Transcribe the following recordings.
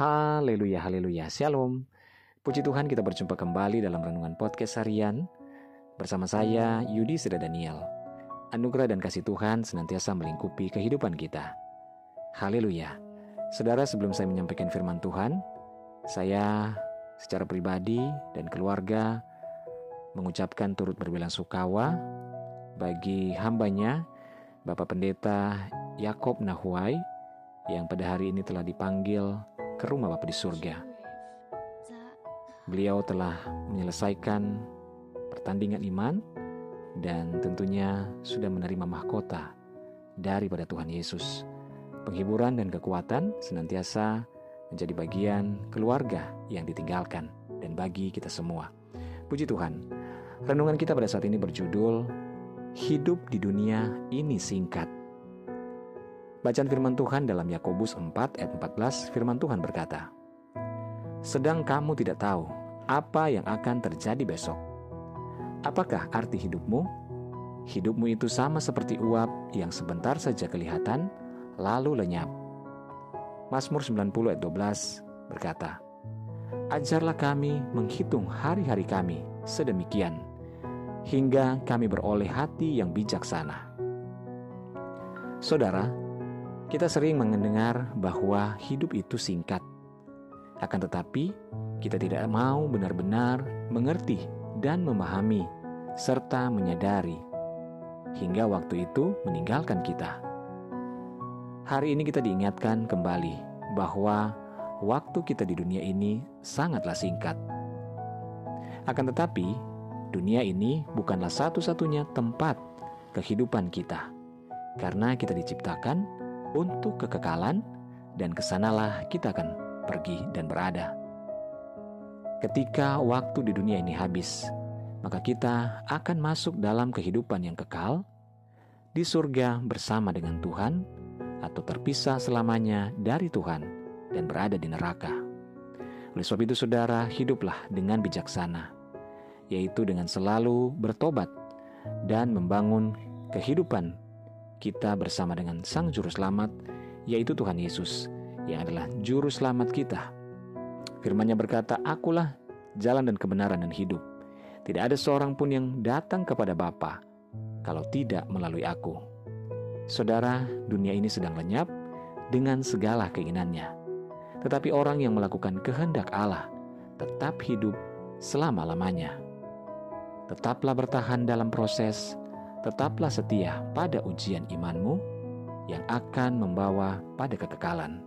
Haleluya, haleluya, shalom. Puji Tuhan kita berjumpa kembali dalam Renungan Podcast Harian bersama saya Yudi Seda Daniel. Anugerah dan kasih Tuhan senantiasa melingkupi kehidupan kita. Haleluya. Saudara, sebelum saya menyampaikan firman Tuhan, saya secara pribadi dan keluarga mengucapkan turut berbelasungkawa bagi hambanya Bapak Pendeta Yakob Nahuai yang pada hari ini telah dipanggil ke rumah Bapa di surga. Beliau telah menyelesaikan pertandingan iman dan tentunya sudah menerima mahkota daripada Tuhan Yesus. Penghiburan dan kekuatan senantiasa menjadi bagian keluarga yang ditinggalkan dan bagi kita semua. Puji Tuhan. Renungan kita pada saat ini berjudul Hidup di dunia ini singkat. Bacaan firman Tuhan dalam Yakobus 4 ayat 14, firman Tuhan berkata, Sedang kamu tidak tahu apa yang akan terjadi besok. Apakah arti hidupmu? Hidupmu itu sama seperti uap yang sebentar saja kelihatan, lalu lenyap. Mazmur 90 ayat 12 berkata, Ajarlah kami menghitung hari-hari kami sedemikian, hingga kami beroleh hati yang bijaksana. Saudara, kita sering mendengar bahwa hidup itu singkat. Akan tetapi, kita tidak mau benar-benar mengerti dan memahami serta menyadari hingga waktu itu meninggalkan kita. Hari ini kita diingatkan kembali bahwa waktu kita di dunia ini sangatlah singkat. Akan tetapi, dunia ini bukanlah satu-satunya tempat kehidupan kita, karena kita diciptakan untuk kekekalan, dan ke sanalah kita akan pergi dan berada. Ketika waktu di dunia ini habis, maka kita akan masuk dalam kehidupan yang kekal di surga bersama dengan Tuhan, atau terpisah selamanya dari Tuhan dan berada di neraka. Oleh sebab itu, saudara, hiduplah dengan bijaksana, yaitu dengan selalu bertobat dan membangun kehidupan kita bersama dengan Sang Juru Selamat, yaitu Tuhan Yesus, yang adalah Juru Selamat kita. Firman-Nya berkata, Akulah jalan dan kebenaran dan hidup. Tidak ada seorang pun yang datang kepada Bapa kalau tidak melalui aku. Saudara, dunia ini sedang lenyap dengan segala keinginannya. Tetapi orang yang melakukan kehendak Allah tetap hidup selama-lamanya. Tetaplah bertahan dalam proses tetaplah setia pada ujian imanmu yang akan membawa pada kekekalan.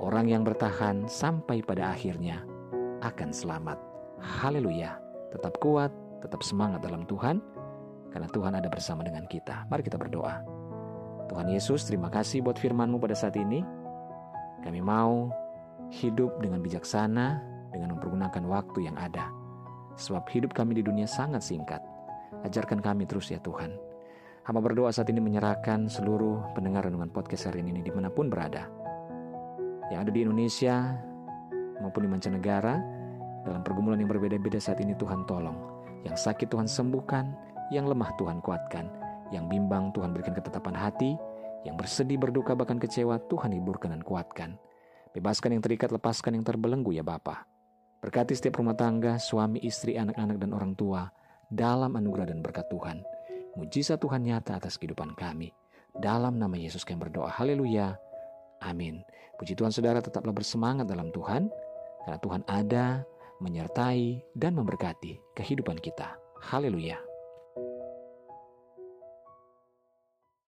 Orang yang bertahan sampai pada akhirnya akan selamat. Haleluya. Tetap kuat, tetap semangat dalam Tuhan, karena Tuhan ada bersama dengan kita. Mari kita berdoa. Tuhan Yesus, terima kasih buat firman-Mu pada saat ini. Kami mau hidup dengan bijaksana, dengan mempergunakan waktu yang ada. Sebab hidup kami di dunia sangat singkat. Ajarkan kami terus ya Tuhan. Hamba berdoa saat ini menyerahkan seluruh pendengar renungan podcast hari ini di mana pun berada. Yang ada di Indonesia maupun di mancanegara, dalam pergumulan yang berbeda-beda saat ini Tuhan tolong. Yang sakit Tuhan sembuhkan, yang lemah Tuhan kuatkan, yang bimbang Tuhan berikan ketetapan hati, yang bersedih, berduka, bahkan kecewa Tuhan hiburkan dan kuatkan. Bebaskan yang terikat, lepaskan yang terbelenggu ya Bapa. Berkati setiap rumah tangga, suami, istri, anak-anak, dan orang tua, dalam anugerah dan berkat Tuhan. Mujizat Tuhan nyata atas kehidupan kami. Dalam nama Yesus kami berdoa. Haleluya. Amin. Puji Tuhan saudara tetaplah bersemangat dalam Tuhan. Karena Tuhan ada, menyertai, dan memberkati kehidupan kita. Haleluya.